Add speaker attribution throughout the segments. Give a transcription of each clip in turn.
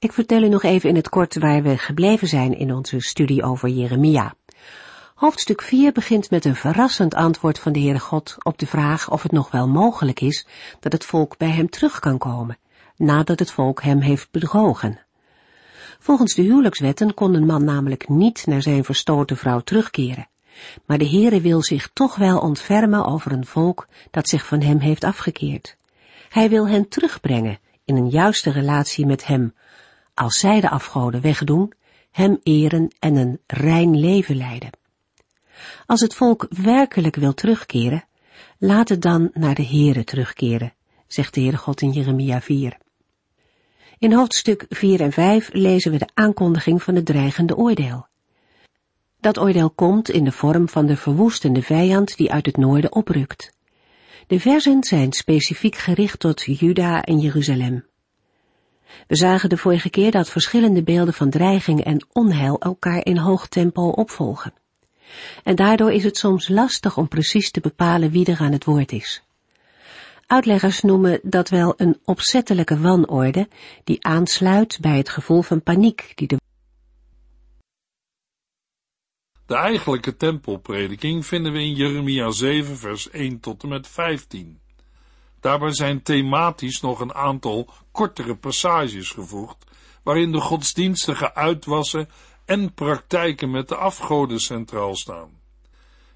Speaker 1: Ik vertel u nog even in het kort waar we gebleven zijn in onze studie over Jeremia. Hoofdstuk 4 begint met een verrassend antwoord van de Heere God op de vraag of het nog wel mogelijk is dat het volk bij hem terug kan komen, nadat het volk hem heeft bedrogen. Volgens de huwelijkswetten kon een man namelijk niet naar zijn verstoten vrouw terugkeren. Maar de Heere wil zich toch wel ontfermen over een volk dat zich van hem heeft afgekeerd. Hij wil hen terugbrengen in een juiste relatie met hem, als zij de afgoden wegdoen, hem eren en een rein leven leiden. Als het volk werkelijk wil terugkeren, laat het dan naar de Heere terugkeren, zegt de Heere God in Jeremia 4. In hoofdstuk 4 en 5 lezen we de aankondiging van het dreigende oordeel. Dat oordeel komt in de vorm van de verwoestende vijand die uit het noorden oprukt. De versen zijn specifiek gericht tot Juda en Jeruzalem. We zagen de vorige keer dat verschillende beelden van dreiging en onheil elkaar in hoog tempo opvolgen. En daardoor is het soms lastig om precies te bepalen wie er aan het woord is. Uitleggers noemen dat wel een opzettelijke wanorde die aansluit bij het gevoel van paniek die de
Speaker 2: De eigenlijke tempelprediking vinden we in Jeremia 7 vers 1 tot en met 15. Daarbij zijn thematisch nog een aantal kortere passages gevoegd, waarin de godsdienstige uitwassen en praktijken met de afgoden centraal staan.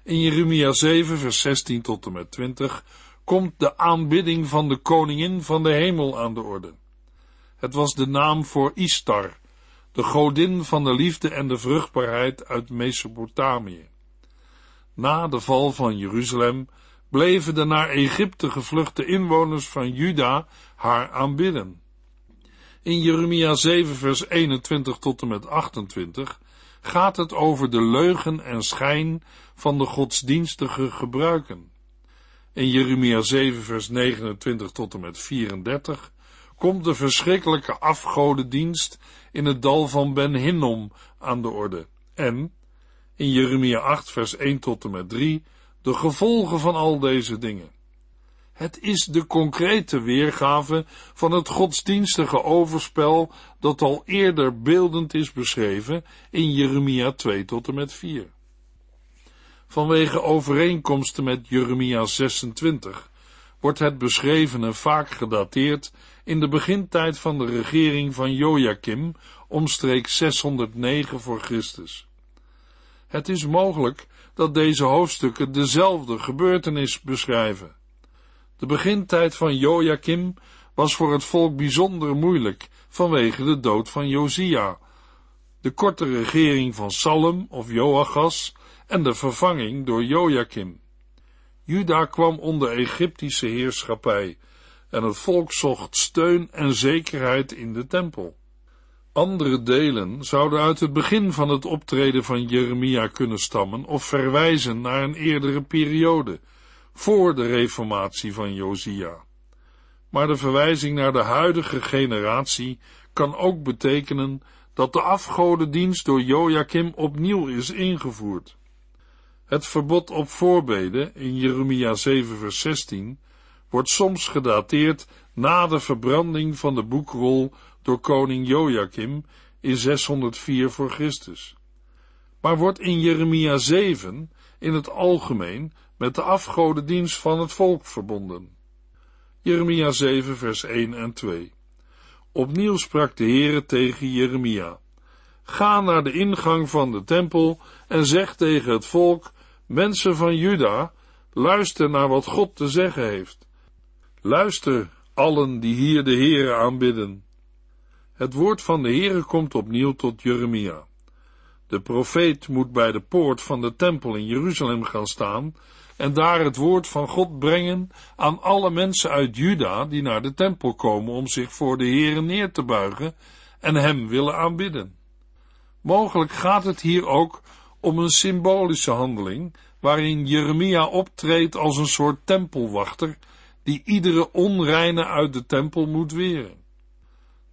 Speaker 2: In Jeremia 7 vers 16 tot en met 20 komt de aanbidding van de koningin van de hemel aan de orde. Het was de naam voor Istar, de godin van de liefde en de vruchtbaarheid uit Mesopotamië. Na de val van Jeruzalem bleven de naar Egypte gevluchte inwoners van Juda haar aanbidden. In Jeremia 7 vers 21 tot en met 28 gaat het over de leugen en schijn van de godsdienstige gebruiken. In Jeremia 7 vers 29 tot en met 34 komt de verschrikkelijke afgodendienst in het dal van Ben Hinnom aan de orde. En in Jeremia 8 vers 1 tot en met 3 de gevolgen van al deze dingen. Het is de concrete weergave van het godsdienstige overspel dat al eerder beeldend is beschreven in Jeremia 2 tot en met 4. Vanwege overeenkomsten met Jeremia 26 wordt het beschrevene vaak gedateerd in de begintijd van de regering van Joachim, omstreeks 609 voor Christus. Het is mogelijk dat deze hoofdstukken dezelfde gebeurtenis beschrijven. De begintijd van Joachim was voor het volk bijzonder moeilijk vanwege de dood van Josia, de korte regering van Salem of Joachas en de vervanging door Joachim. Juda kwam onder Egyptische heerschappij en het volk zocht steun en zekerheid in de tempel. Andere delen zouden uit het begin van het optreden van Jeremia kunnen stammen of verwijzen naar een eerdere periode, voor de reformatie van Josia. Maar de verwijzing naar de huidige generatie kan ook betekenen dat de afgodendienst door Joachim opnieuw is ingevoerd. Het verbod op voorbeden in Jeremia 7 vers 16 wordt soms gedateerd na de verbranding van de boekrol door koning Joachim in 604 voor Christus. Maar wordt in Jeremia 7 in het algemeen met de afgodendienst van het volk verbonden. Jeremia 7 vers 1 en 2 Opnieuw sprak de Heere tegen Jeremia. Ga naar de ingang van de tempel en zeg tegen het volk, mensen van Juda, luister naar wat God te zeggen heeft. Luister, allen die hier de Heere aanbidden. Het woord van de Heere komt opnieuw tot Jeremia. De profeet moet bij de poort van de tempel in Jeruzalem gaan staan en daar het woord van God brengen aan alle mensen uit Juda die naar de tempel komen om zich voor de Heere neer te buigen en hem willen aanbidden. Mogelijk gaat het hier ook om een symbolische handeling, waarin Jeremia optreedt als een soort tempelwachter, die iedere onreine uit de tempel moet weren.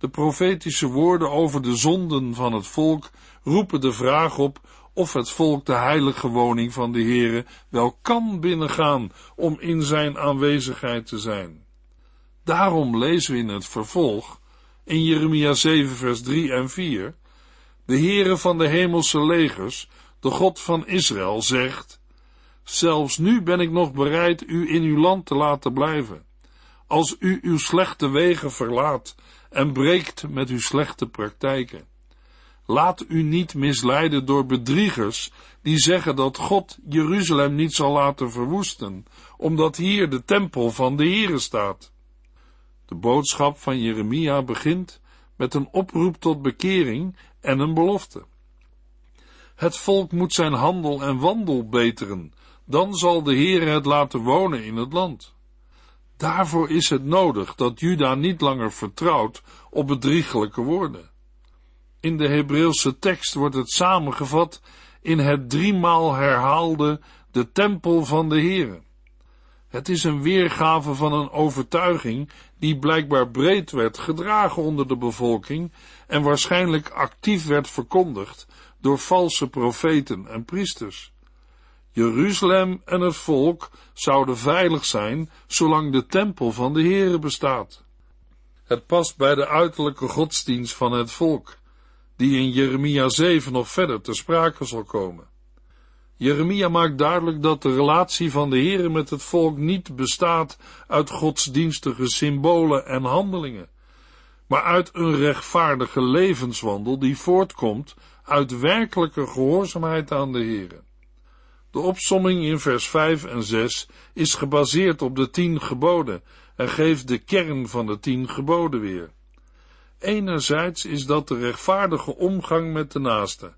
Speaker 2: De profetische woorden over de zonden van het volk roepen de vraag op of het volk de heilige woning van de Heere wel kan binnengaan om in zijn aanwezigheid te zijn. Daarom lezen we in het vervolg, in Jeremia 7 vers 3 en 4, de Heere van de hemelse legers, de God van Israël, zegt, Zelfs nu ben ik nog bereid u in uw land te laten blijven, als u uw slechte wegen verlaat en breekt met uw slechte praktijken. Laat u niet misleiden door bedriegers die zeggen dat God Jeruzalem niet zal laten verwoesten, omdat hier de tempel van de Heere staat. De boodschap van Jeremia begint met een oproep tot bekering en een belofte. Het volk moet zijn handel en wandel beteren, dan zal de Heere het laten wonen in het land. Daarvoor is het nodig dat Juda niet langer vertrouwt op bedriegelijke woorden. In de Hebreeuwse tekst wordt het samengevat in het driemaal herhaalde de tempel van de Heere. Het is een weergave van een overtuiging die blijkbaar breed werd gedragen onder de bevolking en waarschijnlijk actief werd verkondigd door valse profeten en priesters. Jeruzalem en het volk zouden veilig zijn zolang de tempel van de Heere bestaat. Het past bij de uiterlijke godsdienst van het volk, die in Jeremia 7 nog verder te sprake zal komen. Jeremia maakt duidelijk dat de relatie van de Heere met het volk niet bestaat uit godsdienstige symbolen en handelingen, maar uit een rechtvaardige levenswandel die voortkomt uit werkelijke gehoorzaamheid aan de Heere. De opsomming in vers 5 en 6 is gebaseerd op de tien geboden en geeft de kern van de tien geboden weer. Enerzijds is dat de rechtvaardige omgang met de naaste,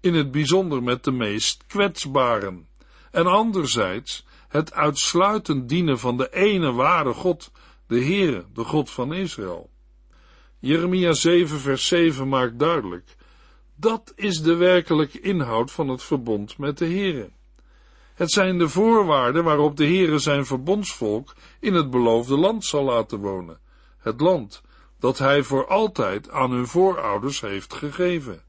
Speaker 2: in het bijzonder met de meest kwetsbaren, en anderzijds het uitsluitend dienen van de ene ware God, de Heere, de God van Israël. Jeremia 7 vers 7 maakt duidelijk, dat is de werkelijke inhoud van het verbond met de Heere. Het zijn de voorwaarden waarop de Heere zijn verbondsvolk in het beloofde land zal laten wonen, het land dat hij voor altijd aan hun voorouders heeft gegeven.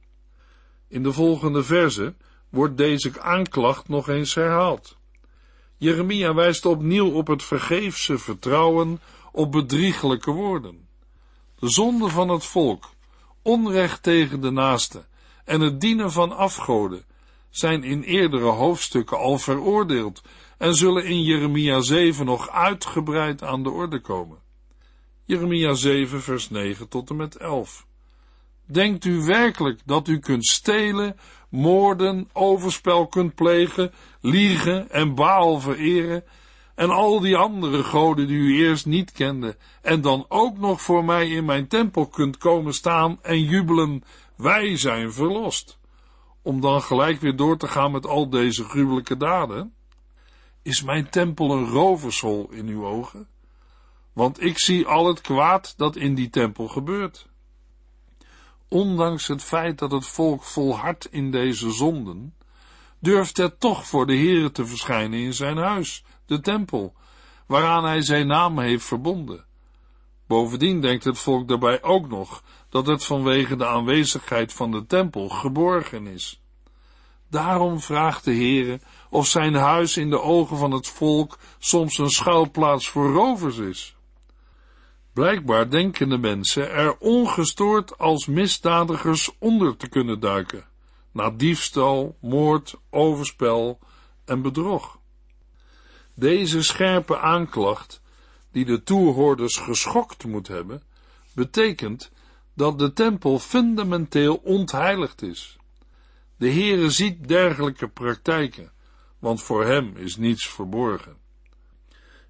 Speaker 2: In de volgende verse wordt deze aanklacht nog eens herhaald. Jeremia wijst opnieuw op het vergeefse vertrouwen op bedrieglijke woorden. De zonde van het volk, onrecht tegen de naaste en het dienen van afgoden zijn in eerdere hoofdstukken al veroordeeld en zullen in Jeremia 7 nog uitgebreid aan de orde komen. Jeremia 7 vers 9 tot en met 11. Denkt u werkelijk dat u kunt stelen, moorden, overspel kunt plegen, liegen en Baal vereren en al die andere goden die u eerst niet kende en dan ook nog voor mij in mijn tempel kunt komen staan en jubelen, wij zijn verlost? Om dan gelijk weer door te gaan met al deze gruwelijke daden? Is mijn tempel een rovershol in uw ogen? Want ik zie al het kwaad dat in die tempel gebeurt. Ondanks het feit dat het volk volhardt in deze zonden, durft het toch voor de Heere te verschijnen in zijn huis, de tempel, waaraan hij zijn naam heeft verbonden. Bovendien denkt het volk daarbij ook nog dat het vanwege de aanwezigheid van de tempel geborgen is. Daarom vraagt de Heere of zijn huis in de ogen van het volk soms een schuilplaats voor rovers is. Blijkbaar denken de mensen er ongestoord als misdadigers onder te kunnen duiken, na diefstal, moord, overspel en bedrog. Deze scherpe aanklacht, die de toehoorders geschokt moet hebben, betekent dat de tempel fundamenteel ontheiligd is. De Heere ziet dergelijke praktijken, want voor hem is niets verborgen.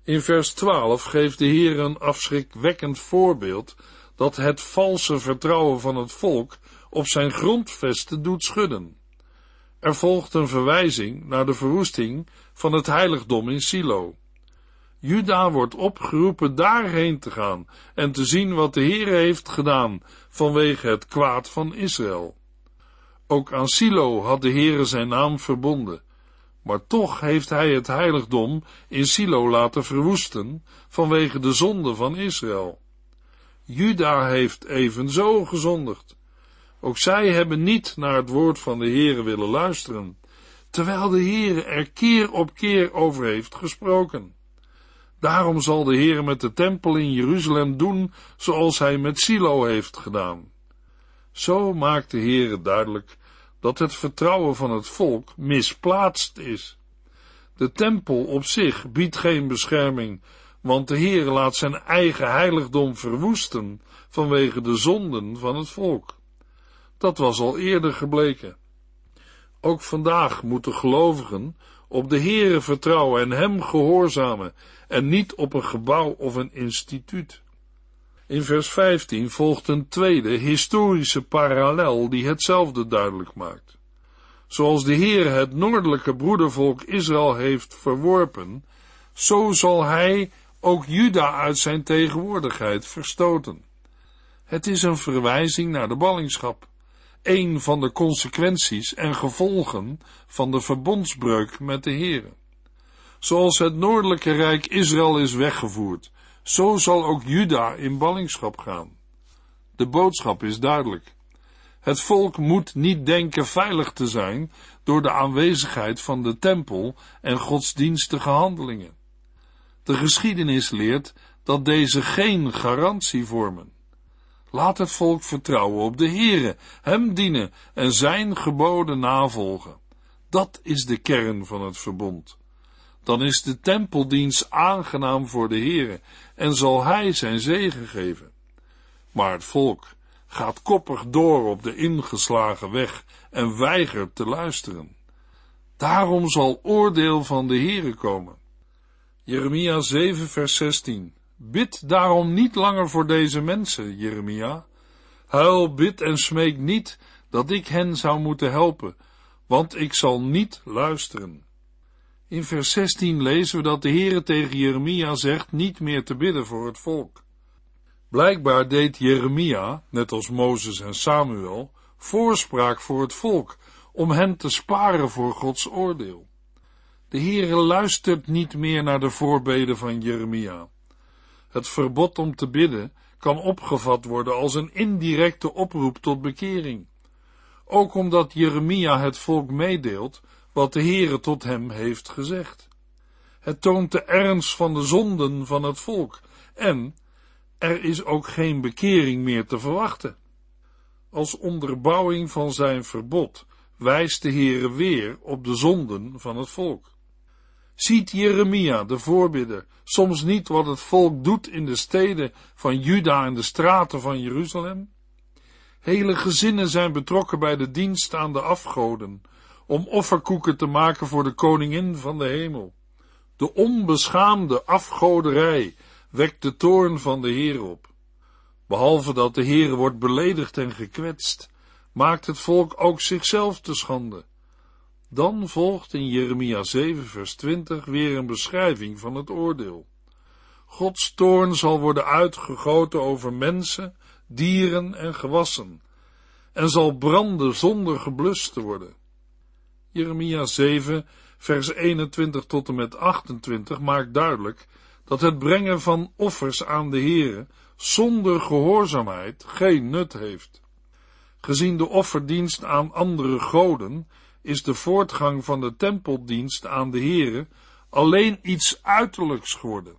Speaker 2: In vers 12 geeft de Heer een afschrikwekkend voorbeeld dat het valse vertrouwen van het volk op zijn grondvesten doet schudden. Er volgt een verwijzing naar de verwoesting van het heiligdom in Silo. Juda wordt opgeroepen daarheen te gaan en te zien wat de Heere heeft gedaan vanwege het kwaad van Israël. Ook aan Silo had de Heere zijn naam verbonden, maar toch heeft hij het heiligdom in Silo laten verwoesten vanwege de zonde van Israël. Juda heeft evenzo gezondigd. Ook zij hebben niet naar het woord van de Heere willen luisteren, terwijl de Heere er keer op keer over heeft gesproken. Daarom zal de Heer met de tempel in Jeruzalem doen zoals hij met Silo heeft gedaan. Zo maakt de Heer duidelijk dat het vertrouwen van het volk misplaatst is. De tempel op zich biedt geen bescherming, want de Heer laat zijn eigen heiligdom verwoesten vanwege de zonden van het volk. Dat was al eerder gebleken. Ook vandaag moeten gelovigen op de Heere vertrouwen en hem gehoorzamen en niet op een gebouw of een instituut. In vers 15 volgt een tweede historische parallel die hetzelfde duidelijk maakt. Zoals de Heer het noordelijke broedervolk Israël heeft verworpen, zo zal hij ook Juda uit zijn tegenwoordigheid verstoten. Het is een verwijzing naar de ballingschap een van de consequenties en gevolgen van de verbondsbreuk met de Heere. Zoals het noordelijke rijk Israël is weggevoerd, zo zal ook Juda in ballingschap gaan. De boodschap is duidelijk. Het volk moet niet denken veilig te zijn door de aanwezigheid van de tempel en godsdienstige handelingen. De geschiedenis leert dat deze geen garantie vormen. Laat het volk vertrouwen op de Heere, hem dienen en zijn geboden navolgen. Dat is de kern van het verbond. Dan is de tempeldienst aangenaam voor de Heere en zal hij zijn zegen geven. Maar het volk gaat koppig door op de ingeslagen weg en weigert te luisteren. Daarom zal oordeel van de Heere komen. Jeremia 7 vers 16 Bid daarom niet langer voor deze mensen, Jeremia. Huil, bid en smeek niet dat ik hen zou moeten helpen, want ik zal niet luisteren. In vers 16 lezen we dat de Heere tegen Jeremia zegt niet meer te bidden voor het volk. Blijkbaar deed Jeremia, net als Mozes en Samuel, voorspraak voor het volk, om hen te sparen voor Gods oordeel. De Heere luistert niet meer naar de voorbeden van Jeremia. Het verbod om te bidden kan opgevat worden als een indirecte oproep tot bekering. Ook omdat Jeremia het volk meedeelt wat de Heere tot hem heeft gezegd. Het toont de ernst van de zonden van het volk en er is ook geen bekering meer te verwachten. Als onderbouwing van zijn verbod wijst de Heere weer op de zonden van het volk. Ziet Jeremia, de voorbidder, soms niet wat het volk doet in de steden van Juda en de straten van Jeruzalem? Hele gezinnen zijn betrokken bij de dienst aan de afgoden, om offerkoeken te maken voor de koningin van de hemel. De onbeschaamde afgoderij wekt de toorn van de Heer op. Behalve dat de Heer wordt beledigd en gekwetst, maakt het volk ook zichzelf te schande. Dan volgt in Jeremia 7 vers 20 weer een beschrijving van het oordeel. Gods toorn zal worden uitgegoten over mensen, dieren en gewassen, en zal branden zonder geblust te worden. Jeremia 7 vers 21 tot en met 28 maakt duidelijk dat het brengen van offers aan de Heere zonder gehoorzaamheid geen nut heeft. Gezien de offerdienst aan andere goden is de voortgang van de tempeldienst aan de Heere alleen iets uiterlijks geworden.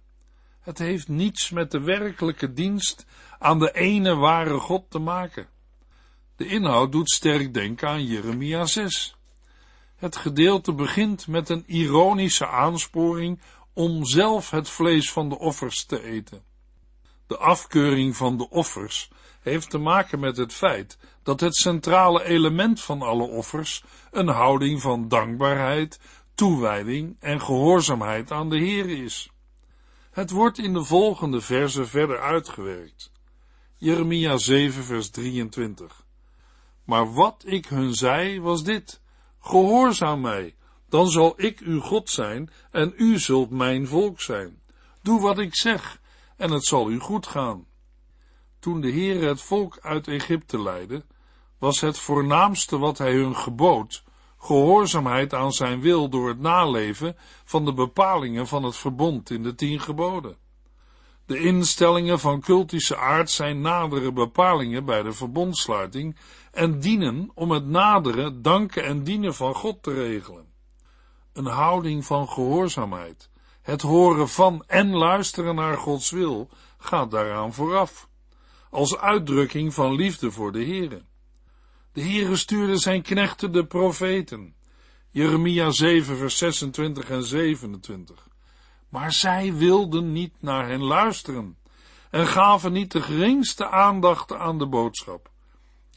Speaker 2: Het heeft niets met de werkelijke dienst aan de ene ware God te maken. De inhoud doet sterk denken aan Jeremia 6. Het gedeelte begint met een ironische aansporing om zelf het vlees van de offers te eten. De afkeuring van de offers heeft te maken met het feit dat het centrale element van alle offers een houding van dankbaarheid, toewijding en gehoorzaamheid aan de Heer is. Het wordt in de volgende verse verder uitgewerkt. Jeremia 7 vers 23. Maar wat ik hun zei was dit, gehoorzaam mij, dan zal ik uw God zijn en u zult mijn volk zijn. Doe wat ik zeg, en het zal u goed gaan. Toen de Heere het volk uit Egypte leidde, was het voornaamste wat hij hun gebood, gehoorzaamheid aan zijn wil door het naleven van de bepalingen van het verbond in de tien geboden. De instellingen van cultische aard zijn nadere bepalingen bij de verbondsluiting en dienen om het nadere, danken en dienen van God te regelen. Een houding van gehoorzaamheid, het horen van en luisteren naar Gods wil, gaat daaraan vooraf, als uitdrukking van liefde voor de Heere. De Heere stuurde zijn knechten de profeten. Jeremia 7 vers 26 en 27. Maar zij wilden niet naar hen luisteren en gaven niet de geringste aandacht aan de boodschap.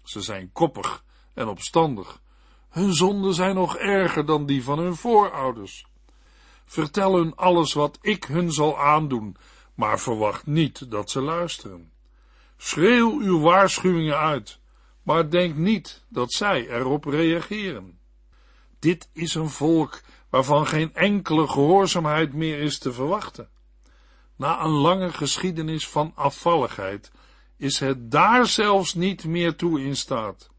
Speaker 2: Ze zijn koppig en opstandig. Hun zonden zijn nog erger dan die van hun voorouders. Vertel hun alles wat ik hun zal aandoen, maar verwacht niet dat ze luisteren. Schreeuw uw waarschuwingen uit, maar denk niet dat zij erop reageren. Dit is een volk waarvan geen enkele gehoorzaamheid meer is te verwachten. Na een lange geschiedenis van afvalligheid is het daar zelfs niet meer toe in staat.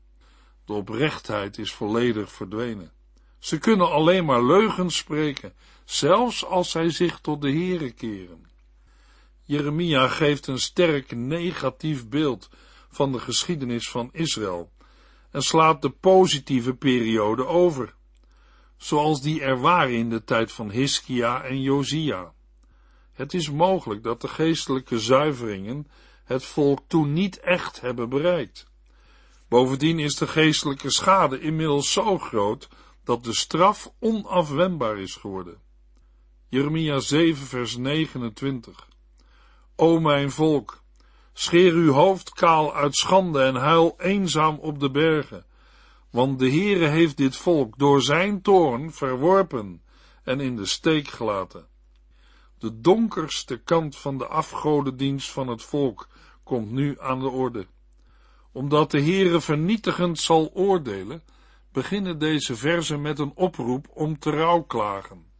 Speaker 2: De oprechtheid is volledig verdwenen. Ze kunnen alleen maar leugens spreken, zelfs als zij zich tot de Here keren. Jeremia geeft een sterk negatief beeld van de geschiedenis van Israël en slaat de positieve periode over, zoals die er waren in de tijd van Hiskia en Josia. Het is mogelijk dat de geestelijke zuiveringen het volk toen niet echt hebben bereikt. Bovendien is de geestelijke schade inmiddels zo groot dat de straf onafwendbaar is geworden. Jeremia 7 vers 29 O mijn volk, scheer uw hoofd kaal uit schande en huil eenzaam op de bergen, want de Heere heeft dit volk door zijn toorn verworpen en in de steek gelaten. De donkerste kant van de afgodendienst van het volk komt nu aan de orde. Omdat de Heere vernietigend zal oordelen, beginnen deze verzen met een oproep om te rouwklagen.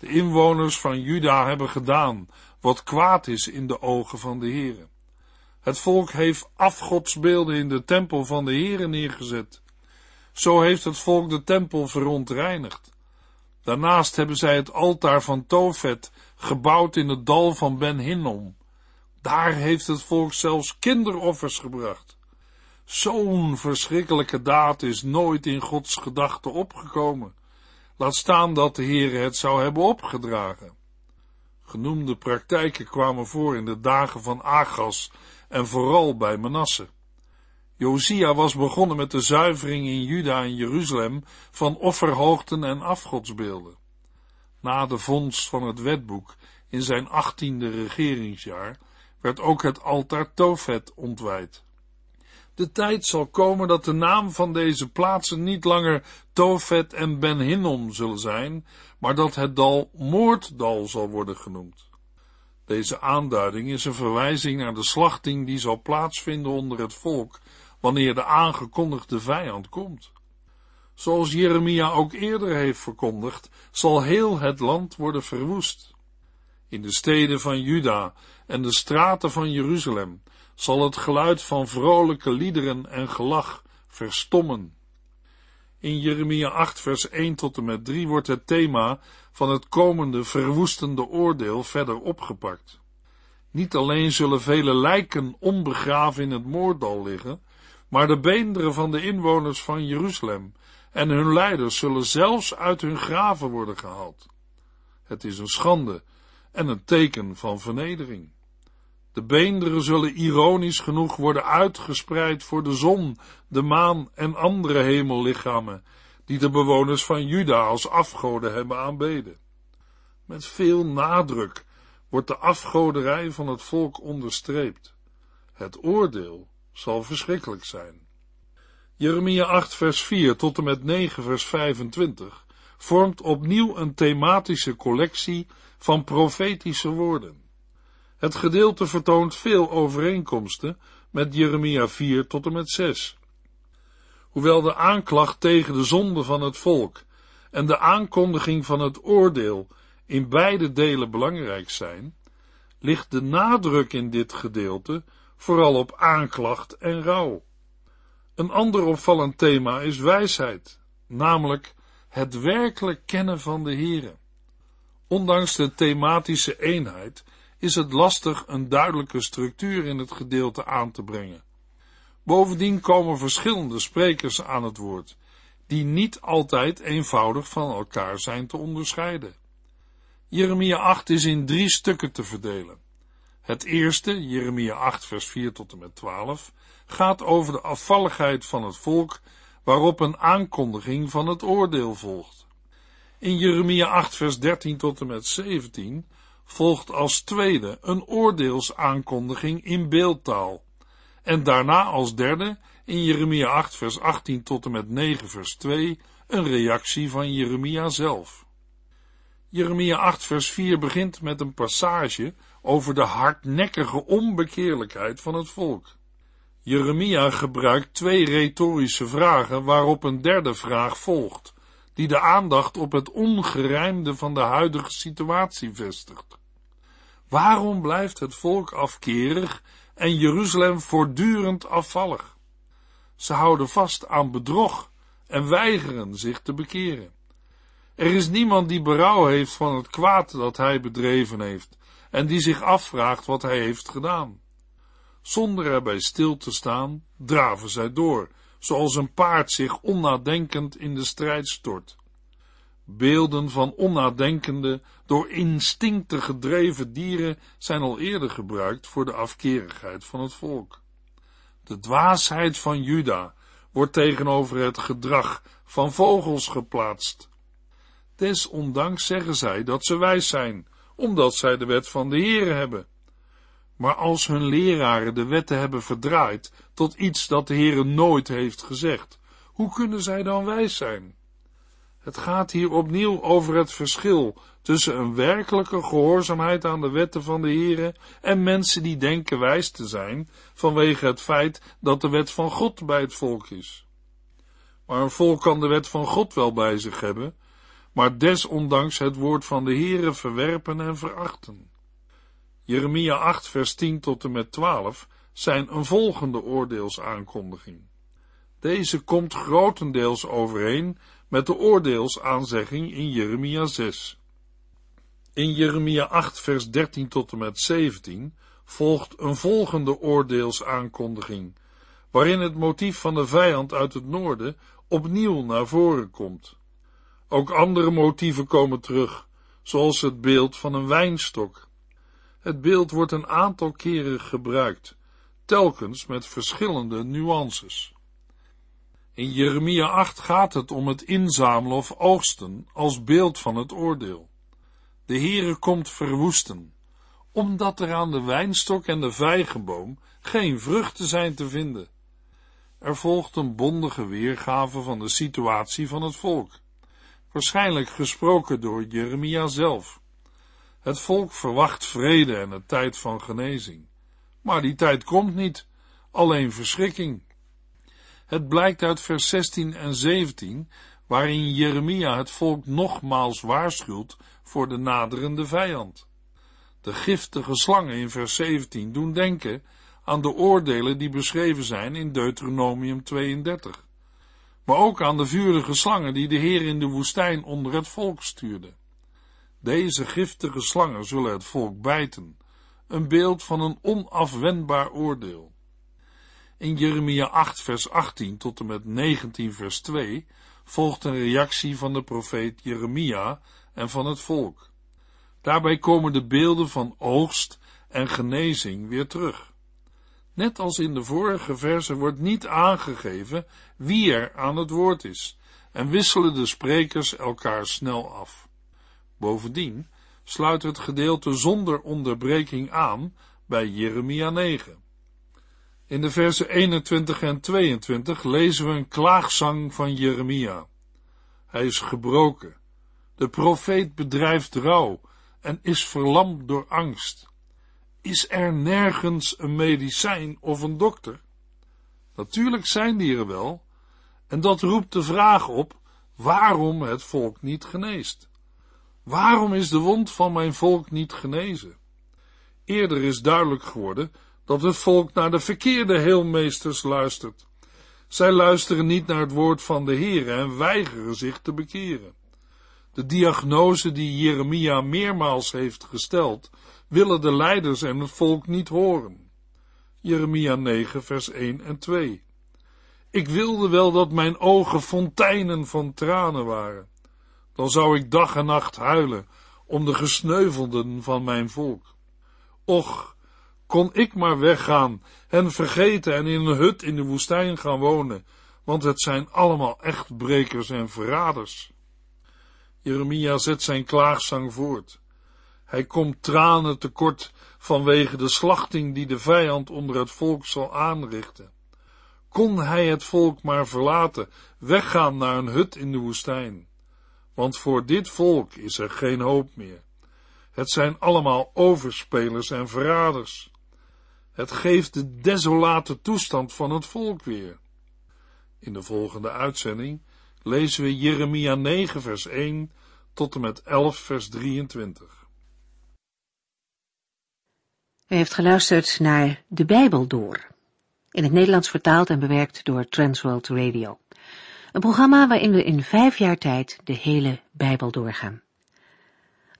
Speaker 2: De inwoners van Juda hebben gedaan wat kwaad is in de ogen van de Heere. Het volk heeft afgodsbeelden in de tempel van de Heere neergezet. Zo heeft het volk de tempel verontreinigd. Daarnaast hebben zij het altaar van Tofet gebouwd in het dal van Ben Hinnom. Daar heeft het volk zelfs kinderoffers gebracht. Zo'n verschrikkelijke daad is nooit in Gods gedachten opgekomen. Laat staan dat de Heere het zou hebben opgedragen. Genoemde praktijken kwamen voor in de dagen van Agas en vooral bij Manasse. Josia was begonnen met de zuivering in Juda en Jeruzalem van offerhoogten en afgodsbeelden. Na de vondst van het wetboek in zijn achttiende regeringsjaar werd ook het altaar Tofet ontwijd. De tijd zal komen dat de naam van deze plaatsen niet langer Tofet en Ben Hinnom zullen zijn, maar dat het dal Moorddal zal worden genoemd. Deze aanduiding is een verwijzing naar de slachting die zal plaatsvinden onder het volk wanneer de aangekondigde vijand komt. Zoals Jeremia ook eerder heeft verkondigd, zal heel het land worden verwoest. In de steden van Juda en de straten van Jeruzalem zal het geluid van vrolijke liederen en gelach verstommen. In Jeremia 8 vers 1 tot en met 3 wordt het thema van het komende verwoestende oordeel verder opgepakt. Niet alleen zullen vele lijken onbegraven in het moorddal liggen, maar de beenderen van de inwoners van Jeruzalem en hun leiders zullen zelfs uit hun graven worden gehaald. Het is een schande en een teken van vernedering. De beenderen zullen ironisch genoeg worden uitgespreid voor de zon, de maan en andere hemellichamen, die de bewoners van Juda als afgoden hebben aanbeden. Met veel nadruk wordt de afgoderij van het volk onderstreept. Het oordeel zal verschrikkelijk zijn. Jeremia 8 vers 4 tot en met 9 vers 25 vormt opnieuw een thematische collectie van profetische woorden. Het gedeelte vertoont veel overeenkomsten met Jeremia 4 tot en met 6. Hoewel de aanklacht tegen de zonde van het volk en de aankondiging van het oordeel in beide delen belangrijk zijn, ligt de nadruk in dit gedeelte vooral op aanklacht en rouw. Een ander opvallend thema is wijsheid, namelijk het werkelijk kennen van de Here. Ondanks de thematische eenheid is het lastig een duidelijke structuur in het gedeelte aan te brengen. Bovendien komen verschillende sprekers aan het woord, die niet altijd eenvoudig van elkaar zijn te onderscheiden. Jeremia 8 is in drie stukken te verdelen. Het eerste, Jeremia 8 vers 4 tot en met 12, gaat over de afvalligheid van het volk, waarop een aankondiging van het oordeel volgt. In Jeremia 8 vers 13 tot en met 17 volgt als tweede een oordeelsaankondiging in beeldtaal. En daarna als derde in Jeremia 8 vers 18 tot en met 9 vers 2 een reactie van Jeremia zelf. Jeremia 8 vers 4 begint met een passage over de hardnekkige onbekeerlijkheid van het volk. Jeremia gebruikt twee retorische vragen waarop een derde vraag volgt, die de aandacht op het ongerijmde van de huidige situatie vestigt. Waarom blijft het volk afkerig en Jeruzalem voortdurend afvallig? Ze houden vast aan bedrog en weigeren zich te bekeren. Er is niemand die berouw heeft van het kwaad dat hij bedreven heeft en die zich afvraagt wat hij heeft gedaan. Zonder erbij stil te staan, draven zij door, zoals een paard zich onnadenkend in de strijd stort. Beelden van onnadenkende, door instincten gedreven dieren zijn al eerder gebruikt voor de afkerigheid van het volk. De dwaasheid van Juda wordt tegenover het gedrag van vogels geplaatst. Desondanks zeggen zij dat ze wijs zijn, omdat zij de wet van de Heere hebben. Maar als hun leraren de wetten hebben verdraaid tot iets dat de Heere nooit heeft gezegd, hoe kunnen zij dan wijs zijn? Het gaat hier opnieuw over het verschil tussen een werkelijke gehoorzaamheid aan de wetten van de Heere en mensen die denken wijs te zijn vanwege het feit dat de wet van God bij het volk is. Maar een volk kan de wet van God wel bij zich hebben, maar desondanks het woord van de Heere verwerpen en verachten. Jeremia 8 vers 10 tot en met 12 zijn een volgende oordeelsaankondiging. Deze komt grotendeels overeen met de oordeelsaanzegging in Jeremia 6. In Jeremia 8 vers 13 tot en met 17 volgt een volgende oordeelsaankondiging, waarin het motief van de vijand uit het noorden opnieuw naar voren komt. Ook andere motieven komen terug, zoals het beeld van een wijnstok. Het beeld wordt een aantal keren gebruikt, telkens met verschillende nuances. In Jeremia 8 gaat het om het inzamelen of oogsten als beeld van het oordeel. De Heere komt verwoesten, omdat er aan de wijnstok en de vijgenboom geen vruchten zijn te vinden. Er volgt een bondige weergave van de situatie van het volk waarschijnlijk gesproken door Jeremia zelf. Het volk verwacht vrede en een tijd van genezing. Maar die tijd komt niet, alleen verschrikking. Het blijkt uit vers 16 en 17, waarin Jeremia het volk nogmaals waarschuwt voor de naderende vijand. De giftige slangen in vers 17 doen denken aan de oordelen die beschreven zijn in Deuteronomium 32 maar ook aan de vurige slangen die de Heer in de woestijn onder het volk stuurde. Deze giftige slangen zullen het volk bijten, een beeld van een onafwendbaar oordeel. In Jeremia 8 vers 18 tot en met 19 vers 2 volgt een reactie van de profeet Jeremia en van het volk. Daarbij komen de beelden van oogst en genezing weer terug. Net als in de vorige verse wordt niet aangegeven wie er aan het woord is en wisselen de sprekers elkaar snel af. Bovendien sluit het gedeelte zonder onderbreking aan bij Jeremia 9. In de versen 21 en 22 lezen we een klaagzang van Jeremia. Hij is gebroken. De profeet bedrijft rouw en is verlamd door angst. Is er nergens een medicijn of een dokter? Natuurlijk zijn die er wel, en dat roept de vraag op waarom het volk niet geneest. Waarom is de wond van mijn volk niet genezen? Eerder is duidelijk geworden dat het volk naar de verkeerde heelmeesters luistert. Zij luisteren niet naar het woord van de Heer en weigeren zich te bekeren. De diagnose die Jeremia meermaals heeft gesteld, willen de leiders en het volk niet horen. Jeremia 9, vers 1 en 2. Ik wilde wel dat mijn ogen fonteinen van tranen waren. Dan zou ik dag en nacht huilen om de gesneuvelden van mijn volk. Och, kon ik maar weggaan en vergeten en in een hut in de woestijn gaan wonen, want het zijn allemaal echtbrekers en verraders. Jeremia zet zijn klaagzang voort. Hij komt tranen tekort vanwege de slachting die de vijand onder het volk zal aanrichten. Kon hij het volk maar verlaten, weggaan naar een hut in de woestijn. Want voor dit volk is er geen hoop meer. Het zijn allemaal overspelers en verraders. Het geeft de desolate toestand van het volk weer. In de volgende uitzending lezen we Jeremia 9 vers 1 tot en met 11 vers 23.
Speaker 1: U heeft geluisterd naar De Bijbel Door, in het Nederlands vertaald en bewerkt door Transworld Radio. Een programma waarin we in vijf jaar tijd de hele Bijbel doorgaan.